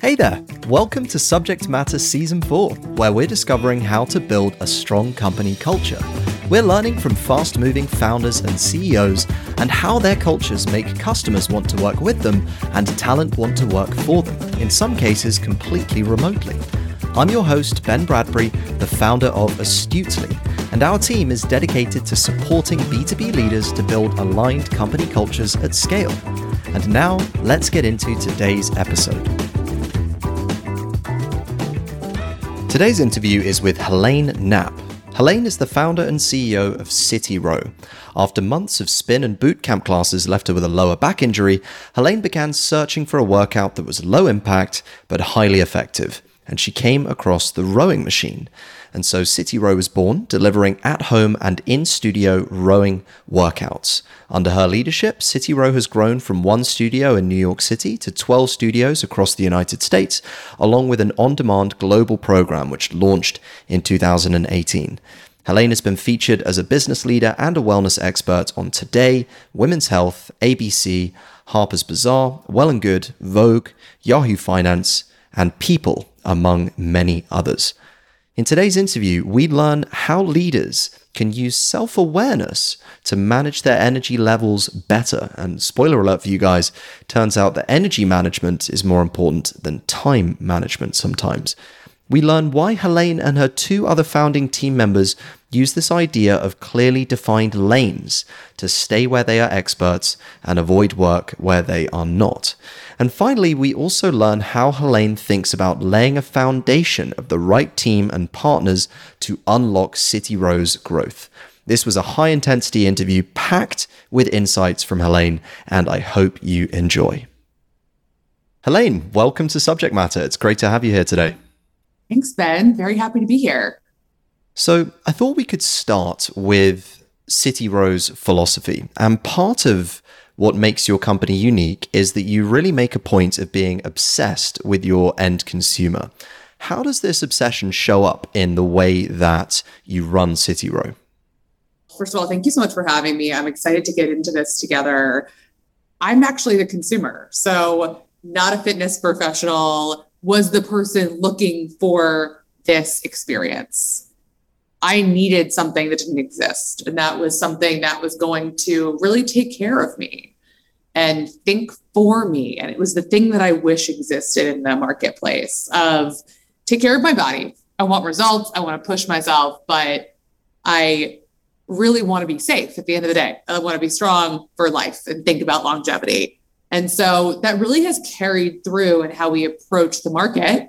Hey there! Welcome to Subject Matter Season 4, where we're discovering how to build a strong company culture. We're learning from fast moving founders and CEOs and how their cultures make customers want to work with them and talent want to work for them, in some cases completely remotely. I'm your host, Ben Bradbury, the founder of Astutely, and our team is dedicated to supporting B2B leaders to build aligned company cultures at scale. And now, let's get into today's episode. Today's interview is with Helaine Knapp. Helaine is the founder and CEO of CITYROW. After months of spin and boot camp classes left her with a lower back injury, Helaine began searching for a workout that was low impact but highly effective, and she came across the rowing machine. And so CITYROW was born, delivering at home and in studio rowing workouts. Under her leadership, CITYROW has grown from one studio in New York City to 12 studios across the United States, along with an on demand global program which launched in 2018. Helaine has been featured as a business leader and a wellness expert on Today, Women's Health, ABC, Harper's Bazaar, Well and Good, Vogue, Yahoo Finance, and People, among many others. In today's interview, we learn how leaders can use self awareness to manage their energy levels better. And spoiler alert for you guys, turns out that energy management is more important than time management sometimes. We learn why Helaine and her two other founding team members use this idea of clearly defined lanes to stay where they are experts and avoid work where they are not. And finally, we also learn how Helaine thinks about laying a foundation of the right team and partners to unlock CITYROW's growth. This was a high intensity interview packed with insights from Helaine, and I hope you enjoy. Helaine, welcome to Subject Matter. It's great to have you here today. Thanks, Ben. Very happy to be here. So, I thought we could start with CITYROW's philosophy. And part of what makes your company unique is that you really make a point of being obsessed with your end consumer. How does this obsession show up in the way that you run CITYROW? First of all, thank you so much for having me. I'm excited to get into this together. I'm actually the consumer. So, not a fitness professional, was the person looking for this experience. I needed something that didn't exist. And that was something that was going to really take care of me and think for me. And it was the thing that I wish existed in the marketplace of take care of my body. I want results. I want to push myself, but I really want to be safe at the end of the day. I want to be strong for life and think about longevity. And so that really has carried through in how we approach the market,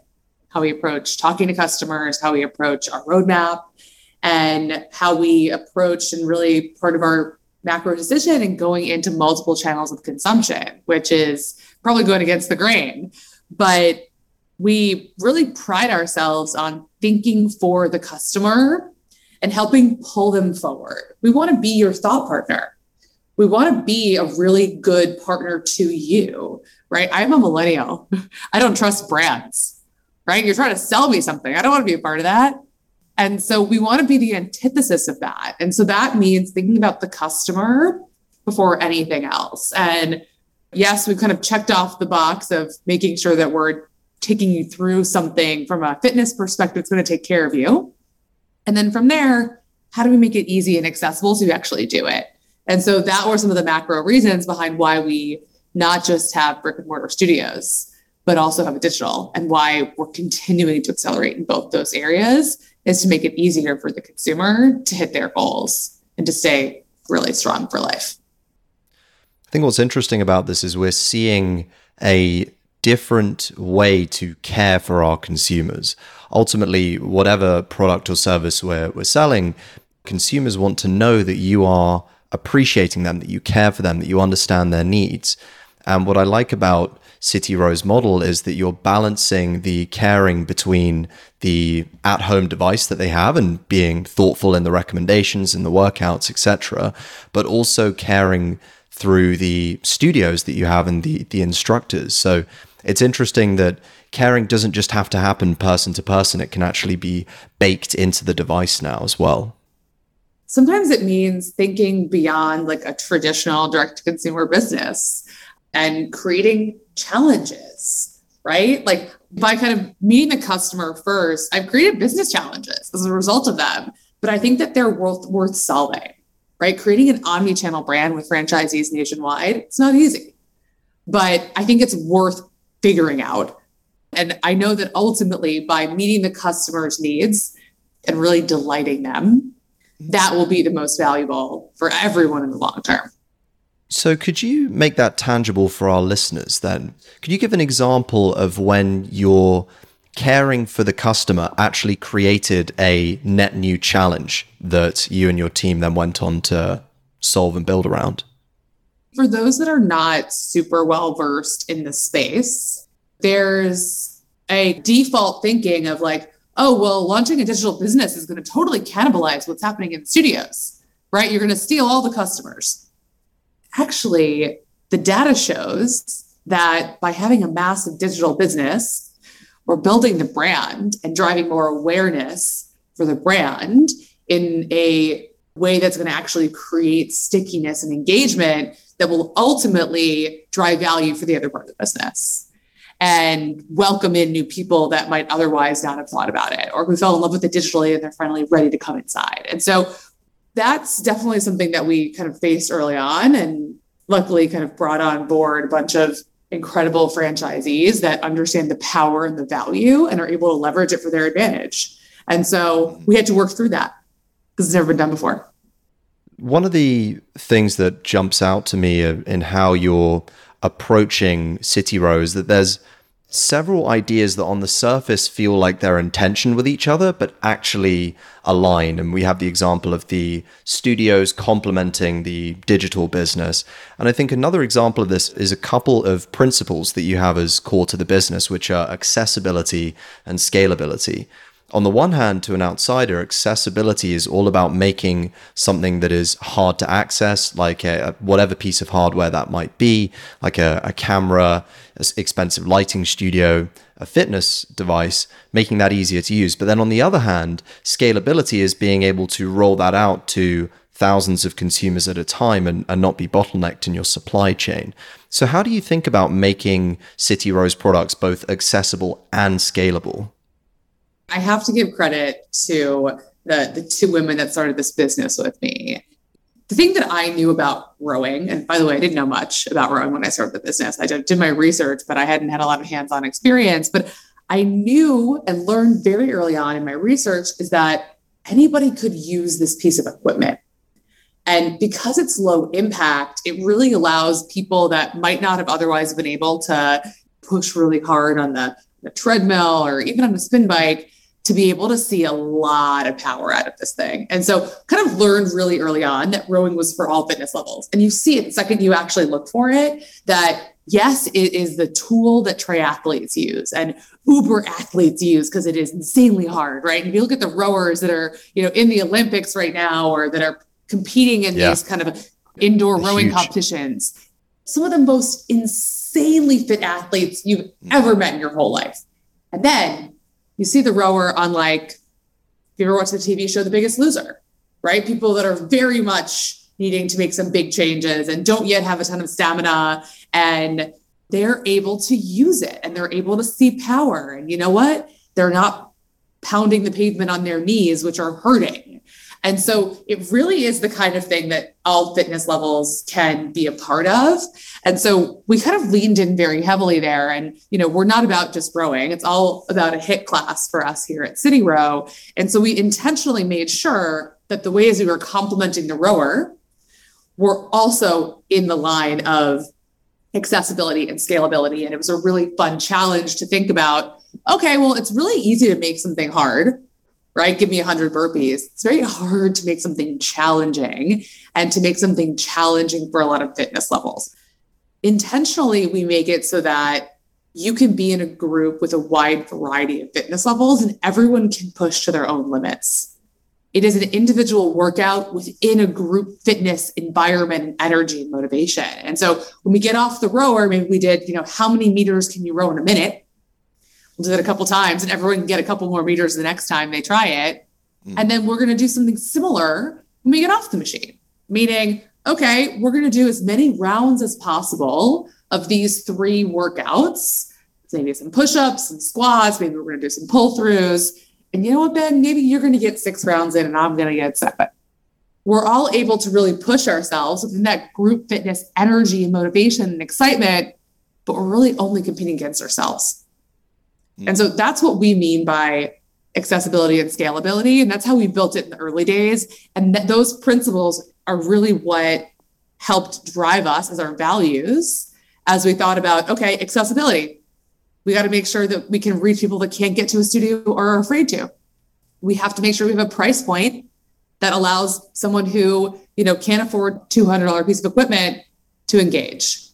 how we approach talking to customers, how we approach our roadmap, and how we approached and really part of our macro decision and going into multiple channels of consumption, which is probably going against the grain. But we really pride ourselves on thinking for the customer and helping pull them forward. We want to be your thought partner. We want to be a really good partner to you, right? I'm a millennial. I don't trust brands, right? You're trying to sell me something. I don't want to be a part of that. And so we want to be the antithesis of that. And so that means thinking about the customer before anything else. And yes, we've kind of checked off the box of making sure that we're taking you through something from a fitness perspective that's going to take care of you. And then from there, how do we make it easy and accessible so you actually do it? And so that were some of the macro reasons behind why we not just have brick and mortar studios, but also have a digital and why we're continuing to accelerate in both those areas is to make it easier for the consumer to hit their goals and to stay really strong for life. I think what's interesting about this is we're seeing a different way to care for our consumers. Ultimately, whatever product or service we're, we're selling, consumers want to know that you are appreciating them, that you care for them, that you understand their needs. And what I like about CITYROW's model is that you're balancing the caring between the at-home device that they have and being thoughtful in the recommendations and the workouts, etc., but also caring through the studios that you have and the the instructors. So it's interesting that caring doesn't just have to happen person to person; it can actually be baked into the device now as well. Sometimes it means thinking beyond like a traditional direct to consumer business and creating challenges, right? Like by kind of meeting the customer first, I've created business challenges as a result of them, but I think that they're worth worth solving. Right? Creating an omni-channel brand with franchisees nationwide, it's not easy. But I think it's worth figuring out. And I know that ultimately by meeting the customer's needs and really delighting them, that will be the most valuable for everyone in the long term. So, could you make that tangible for our listeners then? Could you give an example of when your caring for the customer actually created a net new challenge that you and your team then went on to solve and build around? For those that are not super well versed in the space, there's a default thinking of like, oh, well, launching a digital business is going to totally cannibalize what's happening in studios, right? You're going to steal all the customers actually, the data shows that by having a massive digital business, we're building the brand and driving more awareness for the brand in a way that's going to actually create stickiness and engagement that will ultimately drive value for the other part of the business and welcome in new people that might otherwise not have thought about it or who fell in love with it digitally and they're finally ready to come inside. And so that's definitely something that we kind of faced early on and luckily kind of brought on board a bunch of incredible franchisees that understand the power and the value and are able to leverage it for their advantage. And so we had to work through that because it's never been done before. One of the things that jumps out to me in how you're approaching City is that there's several ideas that on the surface feel like they're in tension with each other, but actually align. And we have the example of the studios complementing the digital business. And I think another example of this is a couple of principles that you have as core to the business, which are accessibility and scalability on the one hand, to an outsider, accessibility is all about making something that is hard to access, like a, whatever piece of hardware that might be, like a, a camera, an expensive lighting studio, a fitness device, making that easier to use. But then on the other hand, scalability is being able to roll that out to thousands of consumers at a time and, and not be bottlenecked in your supply chain. So, how do you think about making CITYROW's products both accessible and scalable? I have to give credit to the, the two women that started this business with me. The thing that I knew about rowing, and by the way, I didn't know much about rowing when I started the business. I did, my research, but I hadn't had a lot of hands on experience. But I knew and learned very early on in my research is that anybody could use this piece of equipment. And because it's low impact, it really allows people that might not have otherwise been able to push really hard on the, the treadmill or even on a spin bike to be able to see a lot of power out of this thing. And so kind of learned really early on that rowing was for all fitness levels. And you see it the second you actually look for it that yes, it is the tool that triathletes use and uber athletes use because it is insanely hard, right? And if you look at the rowers that are, you know, in the Olympics right now or that are competing in yeah. these kind of indoor rowing competitions, some of the most insanely fit athletes you've mm. ever met in your whole life. And then you see the rower on like, if you ever watch the TV show The Biggest Loser, right? People that are very much needing to make some big changes and don't yet have a ton of stamina and they're able to use it and they're able to see power. And you know what? They're not pounding the pavement on their knees, which are hurting. And so it really is the kind of thing that all fitness levels can be a part of. And so we kind of leaned in very heavily there. And, you know, we're not about just rowing, it's all about a HIIT class for us here at CITYROW. And so we intentionally made sure that the ways we were complementing the rower were also in the line of accessibility and scalability. And it was a really fun challenge to think about okay, well, it's really easy to make something hard right? Give me 100 burpees. It's very hard to make something challenging and to make something challenging for a lot of fitness levels. Intentionally, we make it so that you can be in a group with a wide variety of fitness levels and everyone can push to their own limits. It is an individual workout within a group fitness environment and energy and motivation. And so when we get off the rower, maybe we did, you know, how many meters can you row in a minute? We'll do it a couple times and everyone can get a couple more meters the next time they try it. Mm. And then we're going to do something similar when we get off the machine, meaning, okay, we're going to do as many rounds as possible of these three workouts maybe some push-ups and squats, maybe we're going to do some pull-throughs. And you know what, Ben? Maybe you're going to get six rounds in and I'm going to get seven. We're all able to really push ourselves within that group fitness energy and motivation and excitement, but we're really only competing against ourselves. And so that's what we mean by accessibility and scalability. And that's how we built it in the early days. And th- those principles are really what helped drive us as our values as we thought about okay, accessibility. We got to make sure that we can reach people that can't get to a studio or are afraid to. We have to make sure we have a price point that allows someone who, you know, can't afford $200 piece of equipment to engage.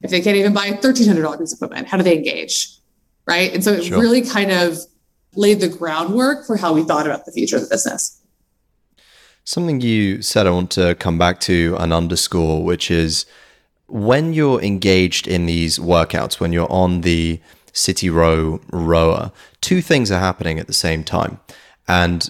If they can't even buy a $1,300 piece of equipment, how do they engage? Right. And so it sure. really kind of laid the groundwork for how we thought about the future of the business. Something you said I want to come back to and underscore, which is when you're engaged in these workouts, when you're on the CITYROW rower, two things are happening at the same time. And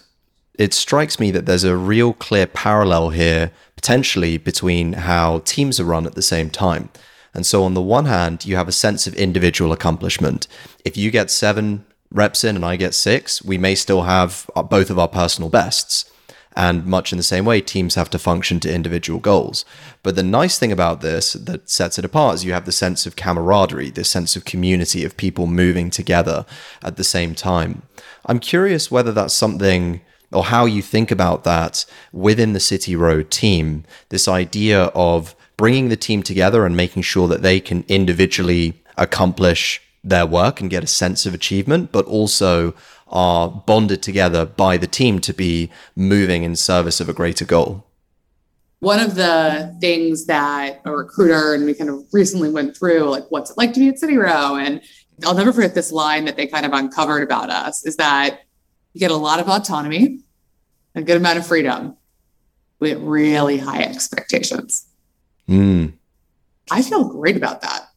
it strikes me that there's a real clear parallel here, potentially, between how teams are run at the same time. And so, on the one hand, you have a sense of individual accomplishment. If you get seven reps in and I get six, we may still have uh, both of our personal bests. And much in the same way, teams have to function to individual goals. But the nice thing about this that sets it apart is you have the sense of camaraderie, this sense of community of people moving together at the same time. I'm curious whether that's something or how you think about that within the CITYROW team, this idea of bringing the team together and making sure that they can individually accomplish their work and get a sense of achievement, but also are bonded together by the team to be moving in service of a greater goal. One of the things that a recruiter and we kind of recently went through, like what's it like to be at CITYROW? And I'll never forget this line that they kind of uncovered about us is that you get a lot of autonomy, a good amount of freedom with really high expectations. Mm. I feel great about that.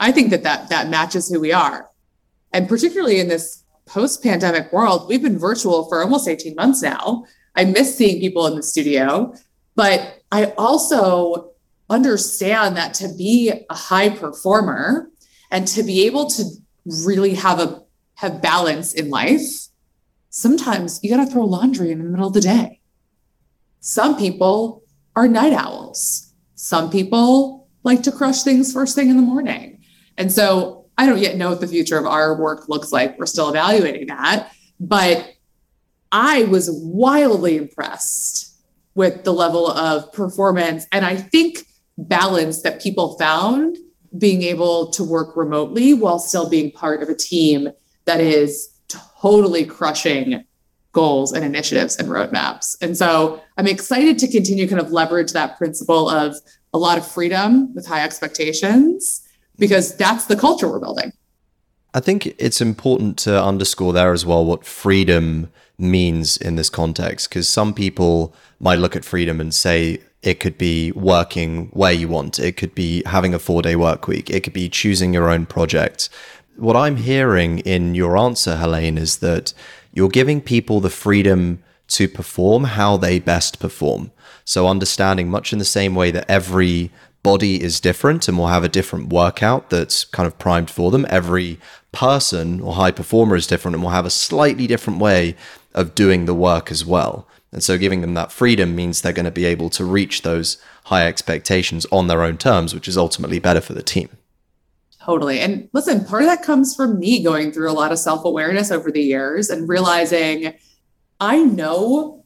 I think that that, that matches who we are. And particularly in this post pandemic world, we've been virtual for almost 18 months now. I miss seeing people in the studio, but I also understand that to be a high performer and to be able to really have a have balance in life, sometimes you got to throw laundry in the middle of the day. Some people are night owls. Some people like to crush things first thing in the morning. And so I don't yet know what the future of our work looks like. We're still evaluating that. But I was wildly impressed with the level of performance and I think balance that people found being able to work remotely while still being part of a team that is totally crushing goals and initiatives and roadmaps. And so I'm excited to continue kind of leverage that principle of a lot of freedom with high expectations because that's the culture we're building. I think it's important to underscore there as well what freedom means in this context because some people might look at freedom and say it could be working where you want, it could be having a four day work week, it could be choosing your own project. What I'm hearing in your answer, Helaine, is that you're giving people the freedom to perform how they best perform. So, understanding much in the same way that every body is different and will have a different workout that's kind of primed for them. Every person or high performer is different and will have a slightly different way of doing the work as well. And so giving them that freedom means they're going to be able to reach those high expectations on their own terms, which is ultimately better for the team. Totally. And listen, part of that comes from me going through a lot of self awareness over the years and realizing I know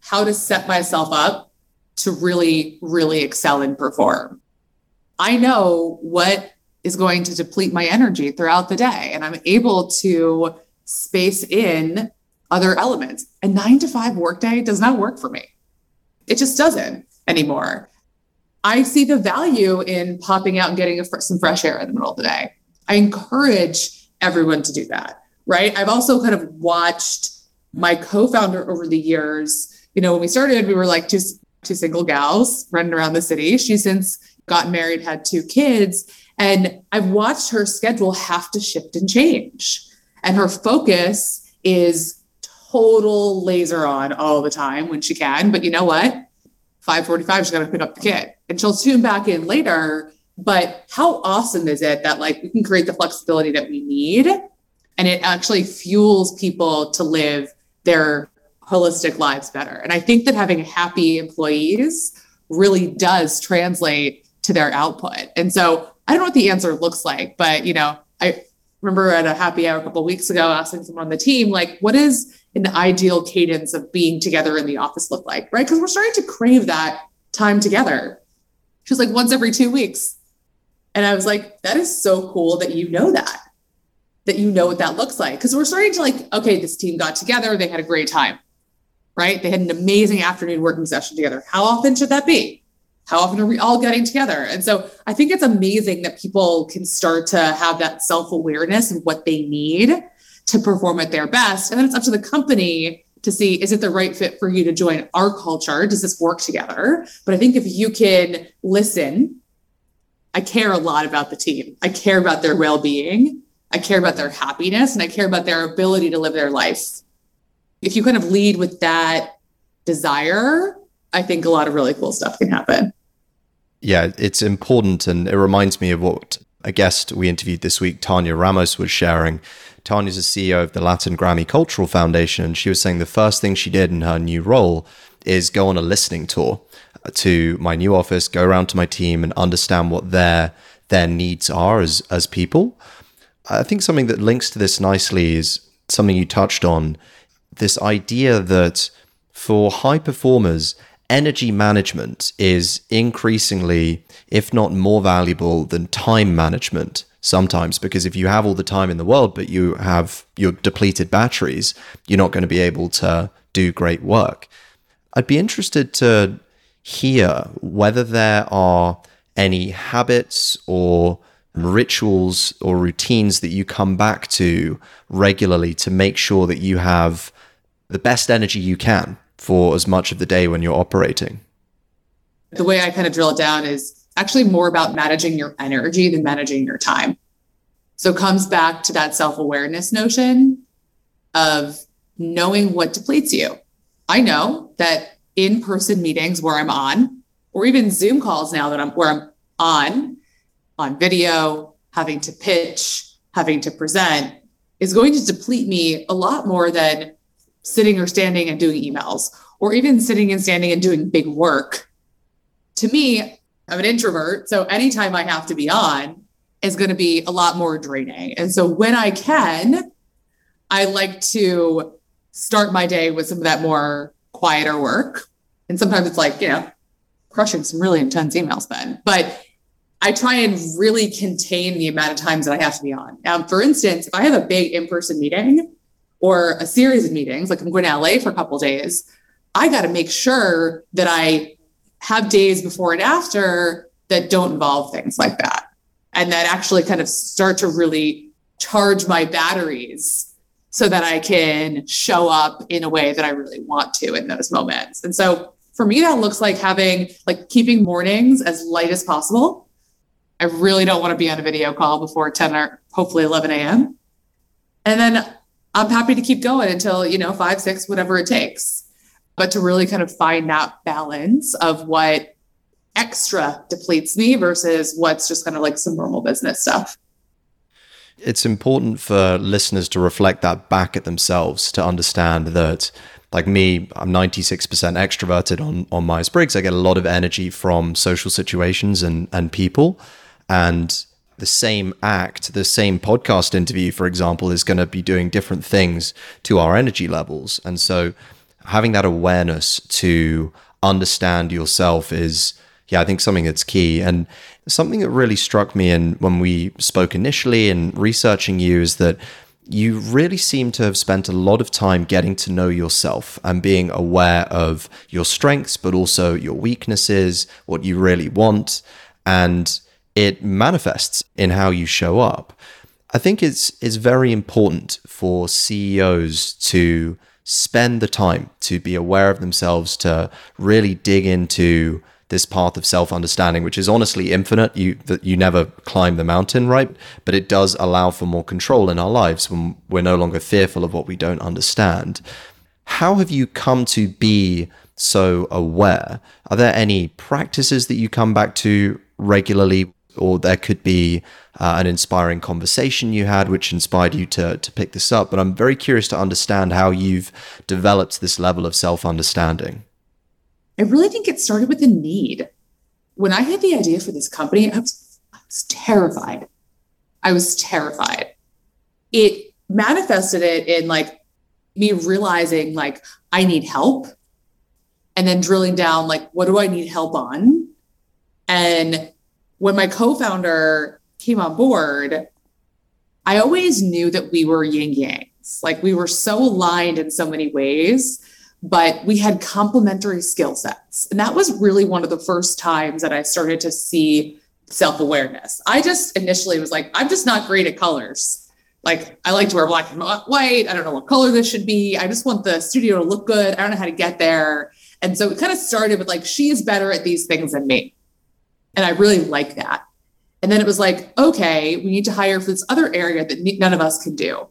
how to set myself up to really, really excel and perform. I know what is going to deplete my energy throughout the day, and I'm able to space in other elements. A nine to five workday does not work for me. It just doesn't anymore. I see the value in popping out and getting fr- some fresh air in the middle of the day. I encourage everyone to do that, right? I've also kind of watched my co founder over the years. You know, when we started, we were like just two single gals running around the city. She's since gotten married, had two kids, and I've watched her schedule have to shift and change. And her focus is total laser on all the time when she can. But you know what? 545, she's got to pick up the kid and she'll tune back in later. But how awesome is it that like we can create the flexibility that we need and it actually fuels people to live their holistic lives better. And I think that having happy employees really does translate to their output. And so I don't know what the answer looks like, but you know, I remember at a happy hour a couple weeks ago asking someone on the team, like, what is an ideal cadence of being together in the office look like? Right. Because we're starting to crave that time together. She's like, once every two weeks. And I was like, that is so cool that you know that, that you know what that looks like. Because we're starting to like, okay, this team got together, they had a great time, right? They had an amazing afternoon working session together. How often should that be? How often are we all getting together? And so I think it's amazing that people can start to have that self awareness of what they need to perform at their best. And then it's up to the company to see is it the right fit for you to join our culture? Does this work together? But I think if you can listen, I care a lot about the team. I care about their well being. I care about their happiness and I care about their ability to live their life. If you kind of lead with that desire, I think a lot of really cool stuff can happen. Yeah, it's important. And it reminds me of what a guest we interviewed this week, Tanya Ramos, was sharing. Tanya's the CEO of the Latin Grammy Cultural Foundation. And she was saying the first thing she did in her new role is go on a listening tour to my new office, go around to my team and understand what their their needs are as as people. I think something that links to this nicely is something you touched on this idea that for high performers, energy management is increasingly, if not more valuable than time management sometimes because if you have all the time in the world but you have your depleted batteries you're not going to be able to do great work i'd be interested to hear whether there are any habits or rituals or routines that you come back to regularly to make sure that you have the best energy you can for as much of the day when you're operating? The way I kind of drill it down is actually more about managing your energy than managing your time. So it comes back to that self awareness notion of knowing what depletes you. I know that in person meetings where I'm on, or even Zoom calls now that I'm where I'm on, on video, having to pitch, having to present, is going to deplete me a lot more than sitting or standing and doing emails, or even sitting and standing and doing big work. To me, I'm an introvert. So anytime I have to be on is going to be a lot more draining. And so when I can, I like to start my day with some of that more quieter work. And sometimes it's like, you know, crushing some really intense emails then. But I try and really contain the amount of times that I have to be on. Now, for instance, if I have a big in person meeting, or a series of meetings, like I'm going to LA for a couple days, I got to make sure that I have days before and after that don't involve things like that. And that actually kind of start to really charge my batteries so that I can show up in a way that I really want to in those moments. And so for me, that looks like having, like, keeping mornings as light as possible. I really don't want to be on a video call before 10 or hopefully 11 a.m. And then I'm happy to keep going until, you know, five, six, whatever it takes. But to really kind of find that balance of what extra depletes me versus what's just kind of like some normal business stuff. It's important for listeners to reflect that back at themselves to understand that like me, I'm 96% extroverted on, on Myers Briggs. I get a lot of energy from social situations and, and people. And the same act, the same podcast interview, for example, is going to be doing different things to our energy levels. And so having that awareness to understand yourself is, yeah, I think something that's key. And something that really struck me in when we spoke initially and researching you is that you really seem to have spent a lot of time getting to know yourself and being aware of your strengths, but also your weaknesses, what you really want. And it manifests in how you show up. I think it's it's very important for CEOs to spend the time to be aware of themselves to really dig into this path of self-understanding which is honestly infinite. You that you never climb the mountain right? But it does allow for more control in our lives when we're no longer fearful of what we don't understand. How have you come to be so aware? Are there any practices that you come back to regularly or there could be uh, an inspiring conversation you had which inspired you to, to pick this up. But I'm very curious to understand how you've developed this level of self understanding. I really think it started with a need. When I had the idea for this company, I was, I was terrified. I was terrified. It manifested it in like me realizing like I need help and then drilling down like what do I need help on? And when my co-founder came on board, I always knew that we were yin yangs. Like we were so aligned in so many ways but we had complementary skill sets. And that was really one of the first times that I started to see self awareness. I just initially was like, I'm just not great at colors. Like, I like to wear black and white. I don't know what color this should be. I just want the studio to look good. I don't know how to get there. And so it kind of started with like, she is better at these things than me. And I really like that. And then it was like, okay, we need to hire for this other area that none of us can do.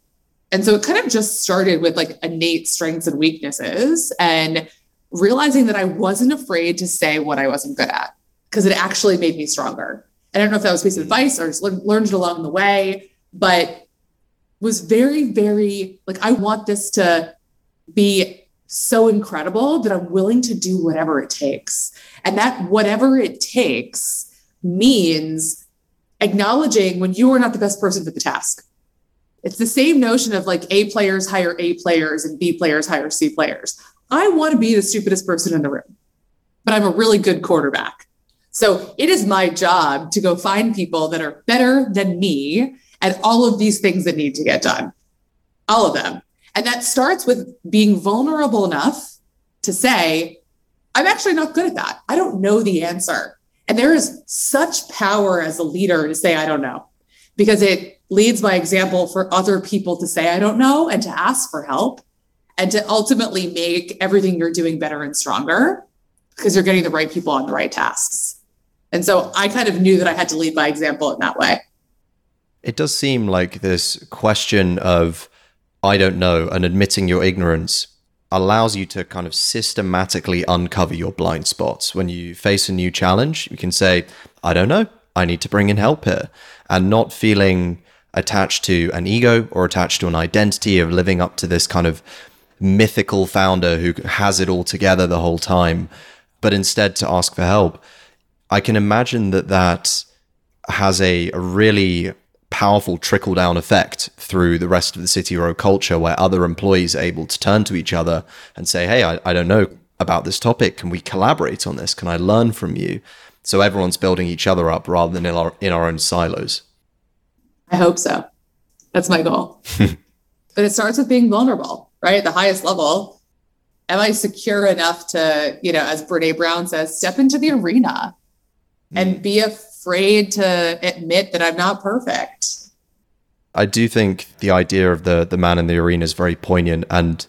And so it kind of just started with like innate strengths and weaknesses and realizing that I wasn't afraid to say what I wasn't good at because it actually made me stronger. I don't know if that was a piece of mm-hmm. advice or just learned it along the way, but was very, very like, I want this to be so incredible that I'm willing to do whatever it takes. And that whatever it takes means acknowledging when you are not the best person for the task it's the same notion of like A players hire A players and B players hire C players. I want to be the stupidest person in the room, but I'm a really good quarterback. So it is my job to go find people that are better than me at all of these things that need to get done, all of them. And that starts with being vulnerable enough to say, I'm actually not good at that. I don't know the answer. And there is such power as a leader to say, I don't know, because it leads by example for other people to say, I don't know, and to ask for help, and to ultimately make everything you're doing better and stronger because you're getting the right people on the right tasks. And so I kind of knew that I had to lead by example in that way. It does seem like this question of, I don't know, and admitting your ignorance allows you to kind of systematically uncover your blind spots. When you face a new challenge, you can say, I don't know, I need to bring in help here, and not feeling attached to an ego or attached to an identity of living up to this kind of mythical founder who has it all together the whole time, but instead to ask for help. I can imagine that that has a, a really powerful trickle down effect through the rest of the CITYROW culture where other employees are able to turn to each other and say, Hey, I, I don't know about this topic. Can we collaborate on this? Can I learn from you? So everyone's building each other up rather than in our, in our own silos. I hope so. That's my goal. but it starts with being vulnerable, right? At the highest level. Am I secure enough to, you know, as Brene Brown says, step into the arena mm. and be afraid to admit that I'm not perfect? I do think the idea of the the man in the arena is very poignant. And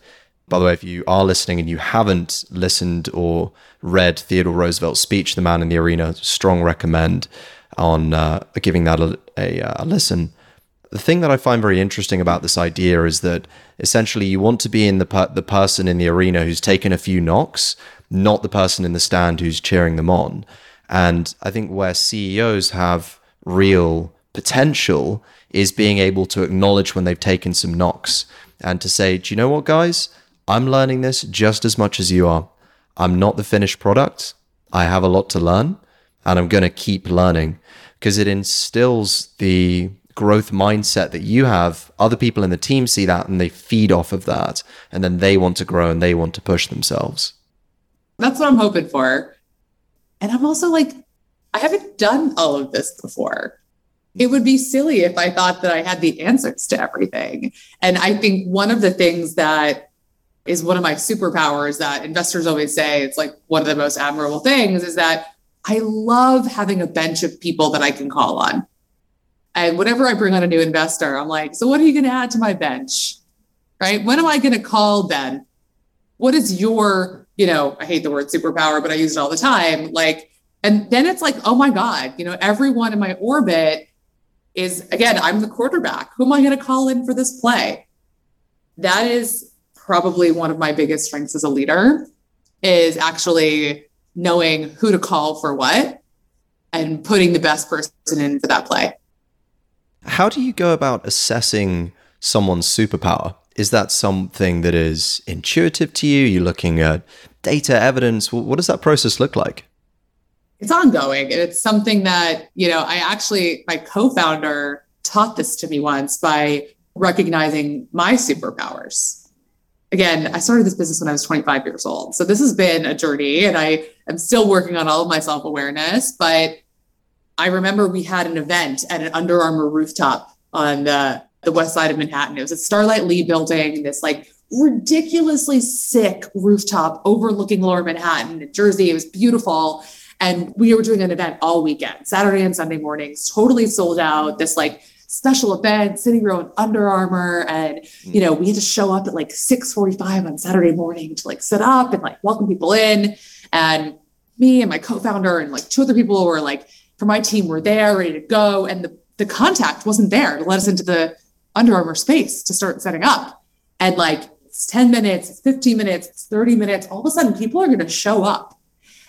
by the way, if you are listening and you haven't listened or read Theodore Roosevelt's speech, "The Man in the Arena," strong recommend on uh, giving that a, a, a listen. The thing that I find very interesting about this idea is that essentially you want to be in the per- the person in the arena who's taken a few knocks, not the person in the stand who's cheering them on. And I think where CEOs have real potential is being able to acknowledge when they've taken some knocks and to say, do you know what, guys? I'm learning this just as much as you are. I'm not the finished product. I have a lot to learn and I'm going to keep learning because it instills the growth mindset that you have. Other people in the team see that and they feed off of that. And then they want to grow and they want to push themselves. That's what I'm hoping for. And I'm also like, I haven't done all of this before. It would be silly if I thought that I had the answers to everything. And I think one of the things that is one of my superpowers that investors always say it's like one of the most admirable things is that I love having a bench of people that I can call on. And whenever I bring on a new investor, I'm like, so what are you going to add to my bench? Right? When am I going to call Ben? What is your, you know, I hate the word superpower, but I use it all the time. Like, and then it's like, oh my God, you know, everyone in my orbit is, again, I'm the quarterback. Who am I going to call in for this play? That is probably one of my biggest strengths as a leader is actually knowing who to call for what and putting the best person in for that play. How do you go about assessing someone's superpower? Is that something that is intuitive to you? You're looking at data, evidence. What does that process look like? It's ongoing. It's something that, you know, I actually, my co founder taught this to me once by recognizing my superpowers. Again, I started this business when I was 25 years old. So this has been a journey and I am still working on all of my self awareness. But I remember we had an event at an Under Armour rooftop on the, the west side of Manhattan. It was at Starrett-Lehigh building, this like ridiculously sick rooftop overlooking lower Manhattan in Jersey. It was beautiful. And we were doing an event all weekend, Saturday and Sunday mornings, totally sold out. This like special event, CITYROW Under Armour. And, hmm. you know, we had to show up at like 645 on Saturday morning to like set up and like welcome people in. And me and my co-founder and like two other people were like from my team were there, ready to go. And the, the contact wasn't there to let us into the Under Armour space to start setting up. And like it's 10 minutes, it's 15 minutes, it's 30 minutes. All of a sudden people are going to show up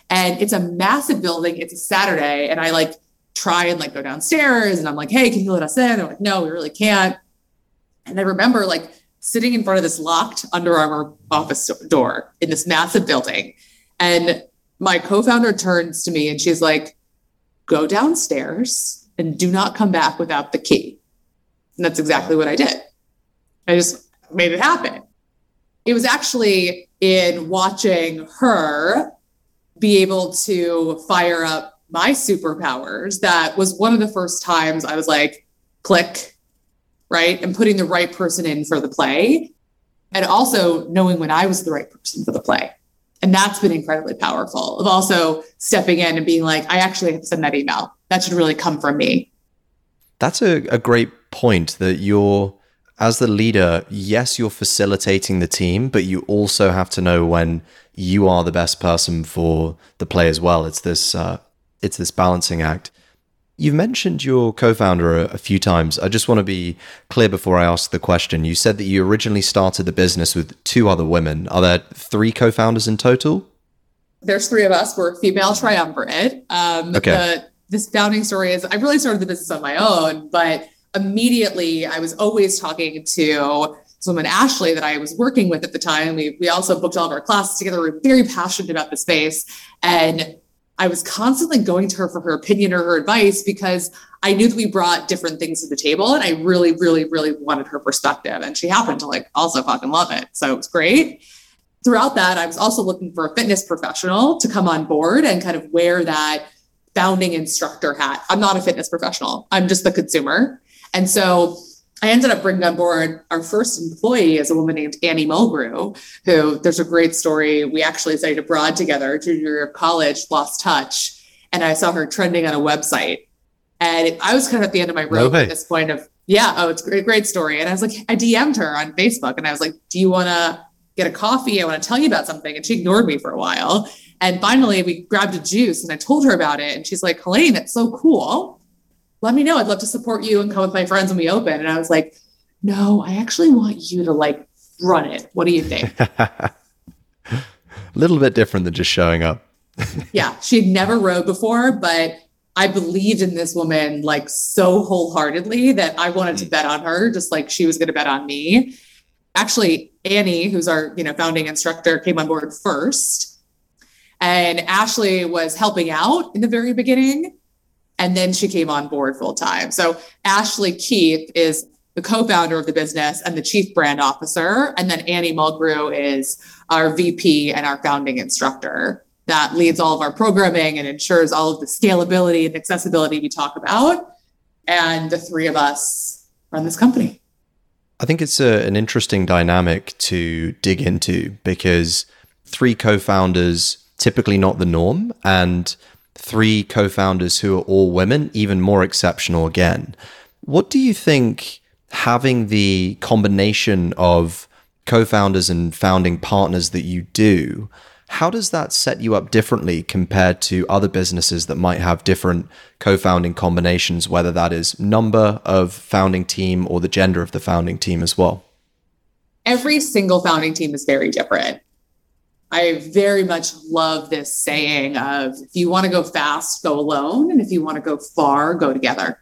and it's a massive building. It's a Saturday. And I like try and like go downstairs and I'm like, hey, can you let us in? They're like, no, we really can't. And I remember like sitting in front of this locked Under Armour office door in this massive building. And my co founder turns to me and she's like, go downstairs and do not come back without the key. And that's exactly what I did. I just made it happen. It was actually in watching her be able to fire up my superpowers that was one of the first times I was like, click, right? And putting the right person in for the play. And also knowing when I was the right person for the play. And that's been incredibly powerful of also stepping in and being like, I actually have to send that email. That should really come from me. That's a, a great point that you're, as the leader, yes, you're facilitating the team, but you also have to know when you are the best person for the play as well. It's this uh, it's this balancing act. You've mentioned your co-founder a, a, few times. I just want to be clear before I ask the question. You said that you originally started the business with two other women. Are there three co-founders in total? There's three of us. We're female triumvirate. Um, okay. The, this founding story is I really started the business on my own, but immediately I was always talking to this woman Ashley that I was working with at the time. We we also booked all of our classes together. We are very passionate about the space, and I was constantly going to her for her opinion or her advice because I knew that we brought different things to the table, and I really, really, really wanted her perspective. And she happened to like also fucking love it, so it was great. Throughout that, I was also looking for a fitness professional to come on board and kind of wear that founding instructor hat. I'm not a fitness professional. I'm just the consumer. And so I ended up bringing on board our first employee as a woman named Annie Mulgrew, who there's a great story. We actually studied abroad together, junior year of college, lost touch. And I saw her trending on a website. And I was kind of at the end of my rope no at this point of, yeah, oh, it's a great, great story. And I was like, I DM'd her on Facebook and I was like, do you want to get a coffee? I want to tell you about something. And she ignored me for a while. And finally, we grabbed a juice and I told her about it. And she's like, Helaine, it's so cool let me know. I'd love to support you and come with my friends when we open. And I was like, no, I actually want you to like run it. What do you think? a little bit different than just showing up. yeah. She had never rode before, but I believed in this woman like so wholeheartedly that I wanted to mm. bet on her, just like she was going to bet on me. Actually, Annie, who's our you know founding instructor, came on board first, and Ashley was helping out in the very beginning. And then she came on board full time. So Ashley Keith is the co-founder of the business and the chief brand officer. And then Annie Mulgrew is our VP and our founding instructor that leads all of our programming and ensures all of the scalability and accessibility we talk about. And the three of us run this company. I think it's a, an interesting dynamic to dig into because three co-founders typically not the norm and three co founders who are all women, even more exceptional again. What do you think having the combination of co founders and founding partners that you do? How does that set you up differently compared to other businesses that might have different co founding combinations, whether that is number of founding team or the gender of the founding team as well? Every single founding team is very different I very much love this saying of if you want to go fast, go alone. And if you want to go far, go together.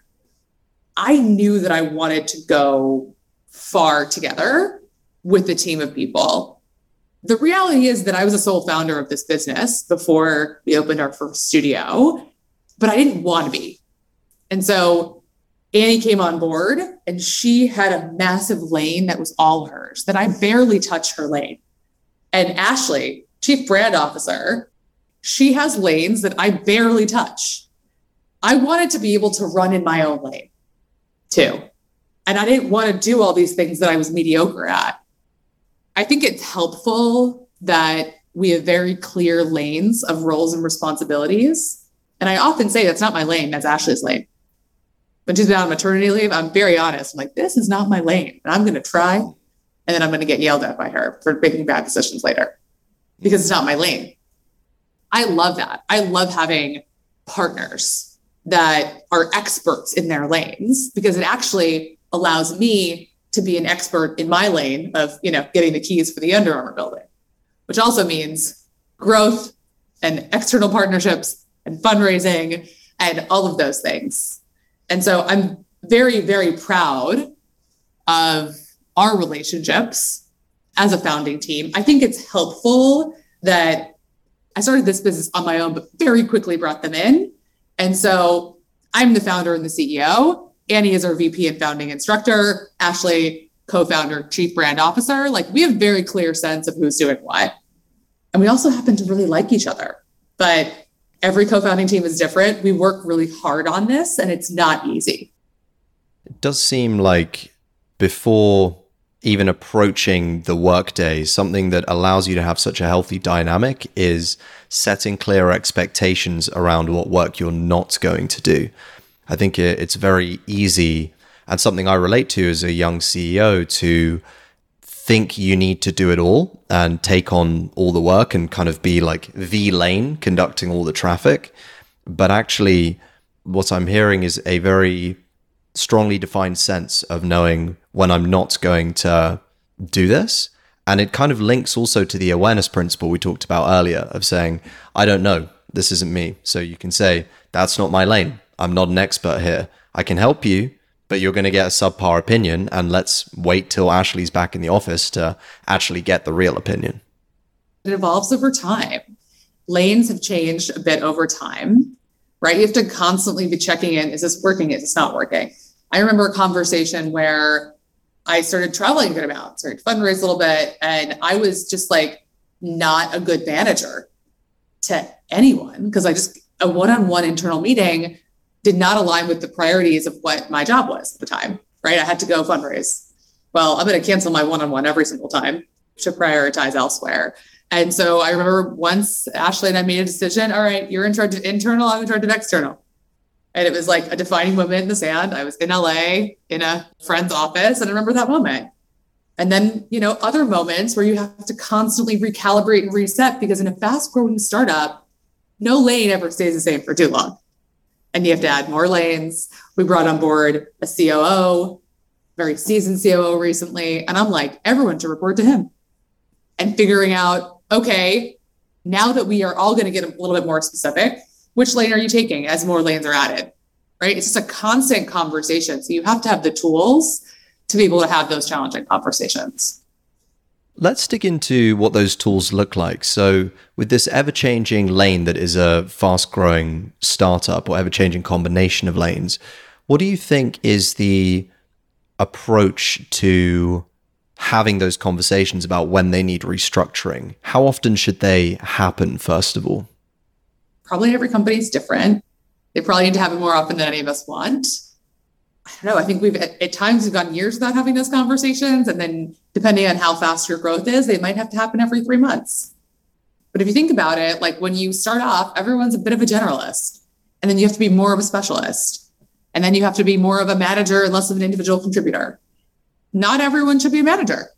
I knew that I wanted to go far together with a team of people. The reality is that I was a sole founder of this business before we opened our first studio, but I didn't want to be. And so Annie came on board and she had a massive lane that was all hers, that I barely touched her lane. And Ashley, chief brand officer, she has lanes that I barely touch. I wanted to be able to run in my own lane too. And I didn't want to do all these things that I was mediocre at. I think it's helpful that we have very clear lanes of roles and responsibilities. And I often say that's not my lane, that's Ashley's lane. When she's been on maternity leave, I'm very honest. I'm like, this is not my lane. And I'm going to try and then I'm going to get yelled at by her for making bad decisions later because it's not my lane. I love that. I love having partners that are experts in their lanes because it actually allows me to be an expert in my lane of, you know, getting the keys for the Under Armour building, which also means growth and external partnerships and fundraising and all of those things. And so I'm very, very proud of our relationships as a founding team. I think it's helpful that I started this business on my own, but very quickly brought them in. And so I'm the founder and the CEO. Annie is our VP and founding instructor. Ashley, co-founder, chief brand officer. Like we have very clear sense of who's doing what. And we also happen to really like each other. But every co-founding team is different. We work really hard on this and it's not easy. It does seem like before even approaching the workday, something that allows you to have such a healthy dynamic is setting clear expectations around what work you're not going to do. I think it's very easy and something I relate to as a young CEO to think you need to do it all and take on all the work and kind of be like the lane conducting all the traffic. But actually, what I'm hearing is a very strongly defined sense of knowing when I'm not going to do this. And it kind of links also to the awareness principle we talked about earlier of saying, I don't know, this isn't me. So you can say, that's not my lane. I'm not an expert here. I can help you, but you're going to get a subpar opinion. And let's wait till Ashley's back in the office to actually get the real opinion. It evolves over time. Lanes have changed a bit over time, right? You have to constantly be checking in is this working? Is this not working? I remember a conversation where I started traveling a good amount, started fundraise a little bit, and I was just like not a good manager to anyone because I just a one-on-one internal meeting did not align with the priorities of what my job was at the time. Right, I had to go fundraise. Well, I'm going to cancel my one-on-one every single time to prioritize elsewhere. And so I remember once Ashley and I made a decision. All right, you're in charge of internal. I'm in charge of external. And it was like a defining moment in the sand. I was in LA in a friend's office and I remember that moment. And then, you know, other moments where you have to constantly recalibrate and reset because in a fast growing startup, no lane ever stays the same for too long. And you have to add more lanes. We brought on board a COO, very seasoned COO recently. And I'm like, everyone to report to him and figuring out, okay, now that we are all going to get a little bit more specific, which lane are you taking as more lanes are added? Right? It's just a constant conversation. So you have to have the tools to be able to have those challenging conversations. Let's dig into what those tools look like. So, with this ever changing lane that is a fast growing startup or ever changing combination of lanes, what do you think is the approach to having those conversations about when they need restructuring? How often should they happen, first of all? Probably every company is different. They probably need to have it more often than any of us want. I don't know. I think we've at, at times we've gone years without having those conversations. And then depending on how fast your growth is, they might have to happen every three months. But if you think about it, like when you start off, everyone's a bit of a generalist. And then you have to be more of a specialist. And then you have to be more of a manager and less of an individual contributor. Not everyone should be a manager.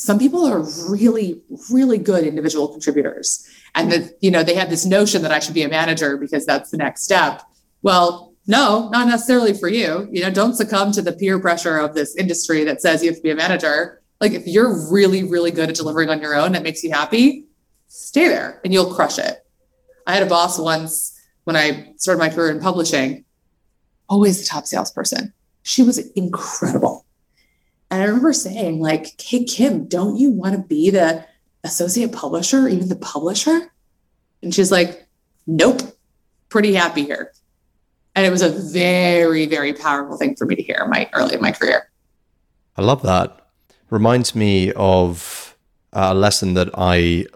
Some people are really, really good individual contributors and that you know they had this notion that i should be a manager because that's the next step well no not necessarily for you you know don't succumb to the peer pressure of this industry that says you have to be a manager like if you're really really good at delivering on your own that makes you happy stay there and you'll crush it. I had a boss once when I started my career in publishing, always the top salesperson. She was incredible. And I remember saying, like, hey, Kim, don't you want to be the associate publisher, even the publisher? And she's like, nope, pretty happy here. And it was a very, very powerful thing for me to hear my early in my career. I love that. Reminds me of a lesson that I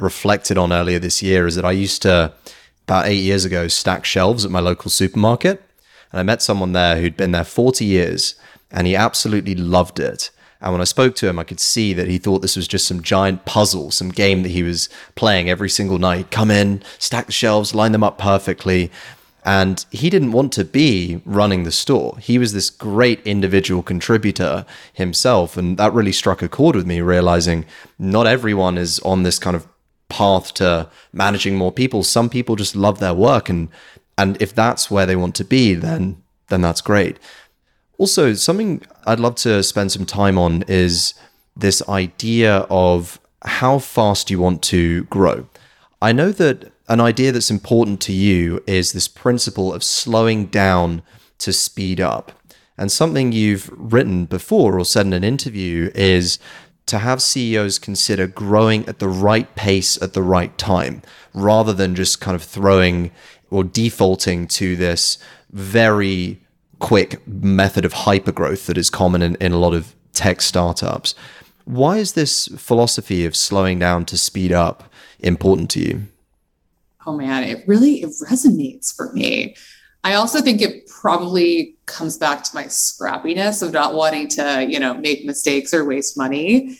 reflected on earlier this year is that I used to, about eight years ago, stack shelves at my local supermarket. And I met someone there who'd been there 40 years and he absolutely loved it. And when I spoke to him, I could see that he thought this was just some giant puzzle, some game that he was playing every single night. Come in, stack the shelves, line them up perfectly. And he didn't want to be running the store. He was this great individual contributor himself. And that really struck a chord with me, realizing not everyone is on this kind of path to managing more people. Some people just love their work. And and if that's where they want to be, then then that's great. Also, something I'd love to spend some time on is this idea of how fast you want to grow. I know that an idea that's important to you is this principle of slowing down to speed up. And something you've written before or said in an interview is to have CEOs consider growing at the right pace at the right time rather than just kind of throwing or defaulting to this very quick method of hypergrowth that is common in, in a lot of tech startups. Why is this philosophy of slowing down to speed up important to you? Oh man, it really it resonates for me. I also think it probably comes back to my scrappiness of not wanting to, you know, make mistakes or waste money.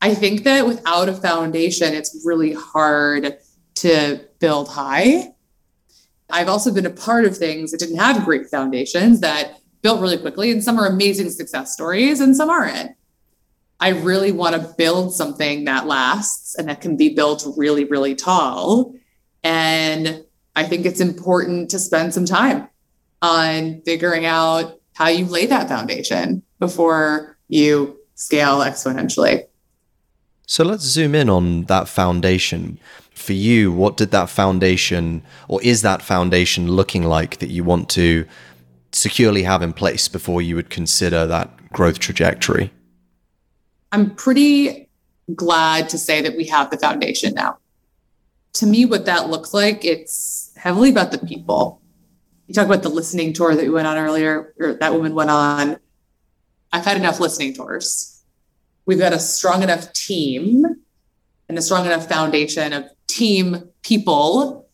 I think that without a foundation, it's really hard to build high. I've also been a part of things that didn't have great foundations that built really quickly, and some are amazing success stories and some aren't. I really want to build something that lasts and that can be built really, really tall. And I think it's important to spend some time on figuring out how you lay that foundation before you scale exponentially. So let's zoom in on that foundation for you, what did that foundation or is that foundation looking like that you want to securely have in place before you would consider that growth trajectory? I'm pretty glad to say that we have the foundation now. To me, what that looks like, it's heavily about the people. You talk about the listening tour that we went on earlier, or that woman went on. I've had enough listening tours. We've got a strong enough team and a strong enough foundation of team people,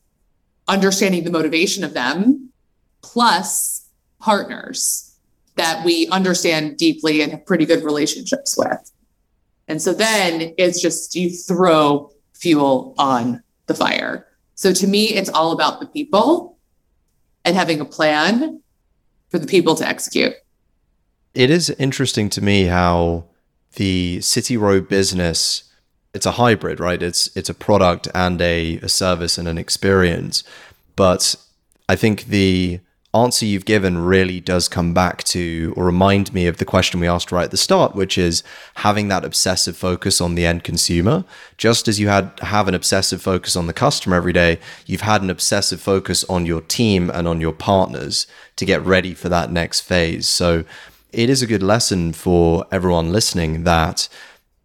understanding the motivation of them, plus partners that we understand deeply and have pretty good relationships with. And so then it's just you throw fuel on the fire. So to me, it's all about the people and having a plan for the people to execute. It is interesting to me how the CITYROW business it's a hybrid, right? It's it's a product and a, a service and an experience. But I think the answer you've given really does come back to or remind me of the question we asked right at the start, which is having that obsessive focus on the end consumer. Just as you had have an obsessive focus on the customer every day, you've had an obsessive focus on your team and on your partners to get ready for that next phase. So it is a good lesson for everyone listening that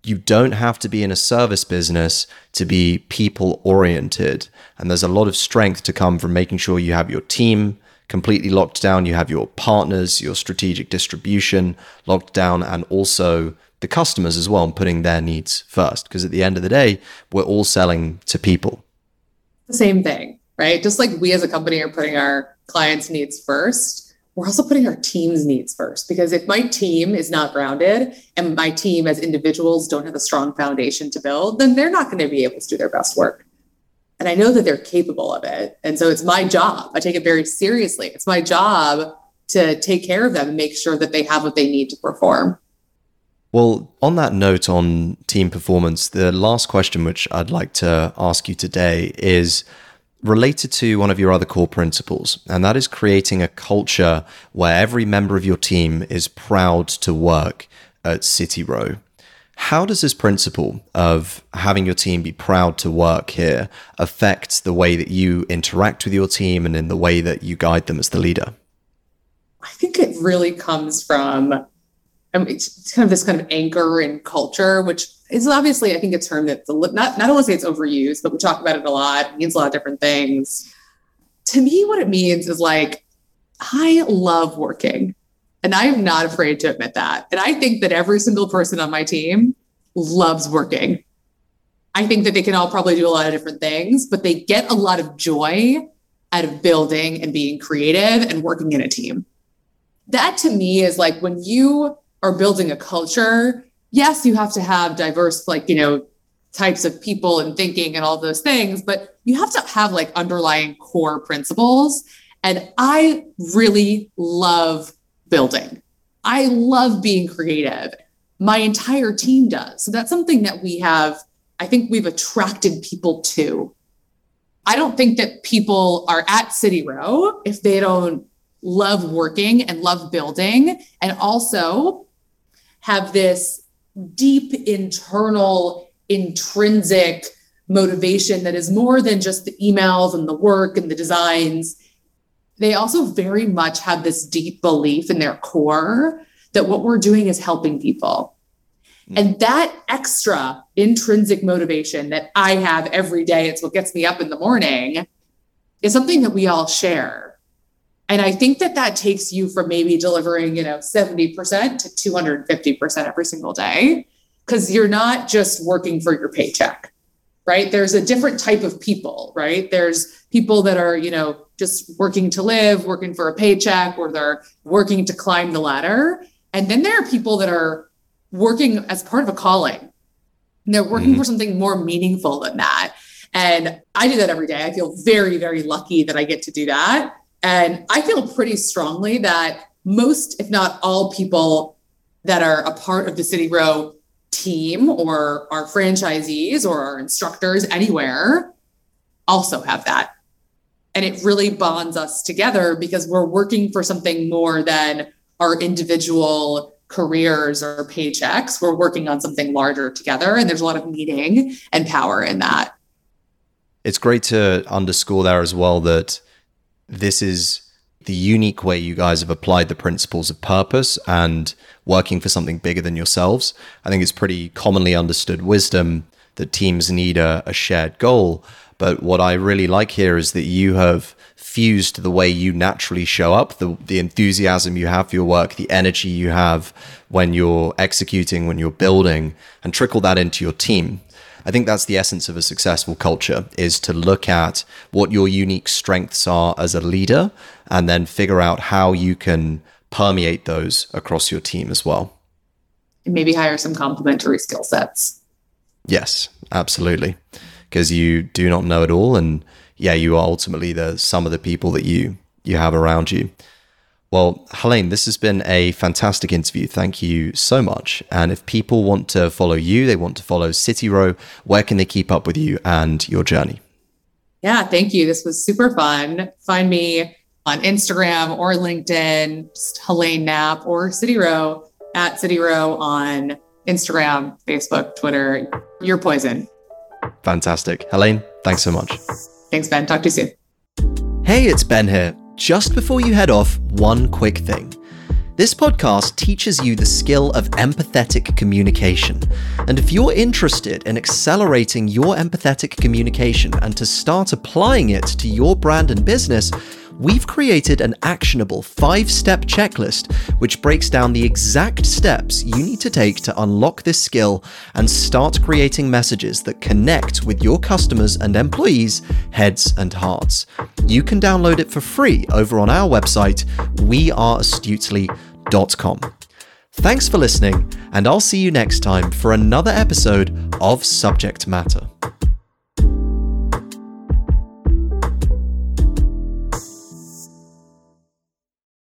you don't have to be in a service business to be people oriented. And there's a lot of strength to come from making sure you have your team completely locked down, you have your partners, your strategic distribution locked down, and also the customers as well, and putting their needs first. Because at the end of the day, we're all selling to people. The same thing, right? Just like we as a company are putting our clients' needs first we're also putting our team's needs first because if my team is not grounded and my team as individuals don't have a strong foundation to build, then they're not going to be able to do their best work. And I know that they're capable of it. And so it's my job. I take it very seriously. It's my job to take care of them and make sure that they have what they need to perform. Well, on that note on team performance, the last question which I'd like to ask you today is related to one of your other core principles, and that is creating a culture where every member of your team is proud to work at CITYROW. how does this principle of having your team be proud to work here affect the way that you interact with your team and in the way that you guide them as the leader? I think it really comes from I mean, it's kind of this kind of anchor in culture, which is obviously, I think, a term that not not only say it's overused, but we talk about it a lot. It means a lot of different things. To me, what it means is like I love working, and I am not afraid to admit that. And I think that every single person on my team loves working. I think that they can all probably do a lot of different things, but they get a lot of joy out of building and being creative and working in a team. That to me is like when you are building a culture, yes, you have to have diverse, like, you know, types of people and thinking and all those things, but you have to have like underlying core principles. And I really love building. I love being creative. My entire team does. So that's something that we have, I think we've attracted people to. I don't think that people are at CITYROW if they don't love working and love building and also have this deep internal intrinsic motivation that is more than just the emails and the work and the designs. They also very much have this deep belief in their core that what we're doing is helping people. Mm. And that extra intrinsic motivation that I have every day, it's what gets me up in the morning, is something that we all share. And I think that that takes you from maybe delivering, you know, 70% to 250% every single day because you're not just working for your paycheck, right? There's a different type of people, right? There's people that are, you know, just working to live, working for a paycheck, or they're working to climb the ladder. And then there are people that are working as part of a calling. And they're working mm-hmm. for something more meaningful than that. And I do that every day. I feel very, very lucky that I get to do that. And I feel pretty strongly that most, if not all people that are a part of the CITYROW team or our franchisees or our instructors anywhere also have that. And it really bonds us together because we're working for something more than our individual careers or paychecks. We're working on something larger together. And there's a lot of meaning and power in that. It's great to underscore there as well that this is the unique way you guys have applied the principles of purpose and working for something bigger than yourselves. I think it's pretty commonly understood wisdom that teams need a, a, shared goal. But what I really like here is that you have fused the way you naturally show up, the, the enthusiasm you have for your work, the energy you have when you're executing, when you're building, and trickle that into your team. I think that's the essence of a successful culture is to look at what your unique strengths are as a leader and then figure out how you can permeate those across your team as well. And maybe hire some complementary skill sets. Yes, absolutely. Because you do not know it all and yeah, you are ultimately the some of the people that you you have around you. Well, Helaine, this has been a fantastic interview. Thank you so much. And if people want to follow you, they want to follow CITYROW, where can they keep up with you and your journey? Yeah, thank you. This was super fun. Find me on Instagram or LinkedIn, just Helaine Knapp or CITYROW at CITYROW on Instagram, Facebook, Twitter. Your poison. Fantastic. Helaine, thanks so much. Thanks, Ben. Talk to you soon. Hey, it's Ben here. Just before you head off, one quick thing. This podcast teaches you the skill of empathetic communication. And if you're interested in accelerating your empathetic communication and to start applying it to your brand and business, we've created an actionable five step checklist which breaks down the exact steps you need to take to unlock this skill and start creating messages that connect with your customers and employees' heads and hearts. You can download it for free over on our website, weareastutely.com. Thanks for listening, and I'll see you next time for another episode of Subject Matter.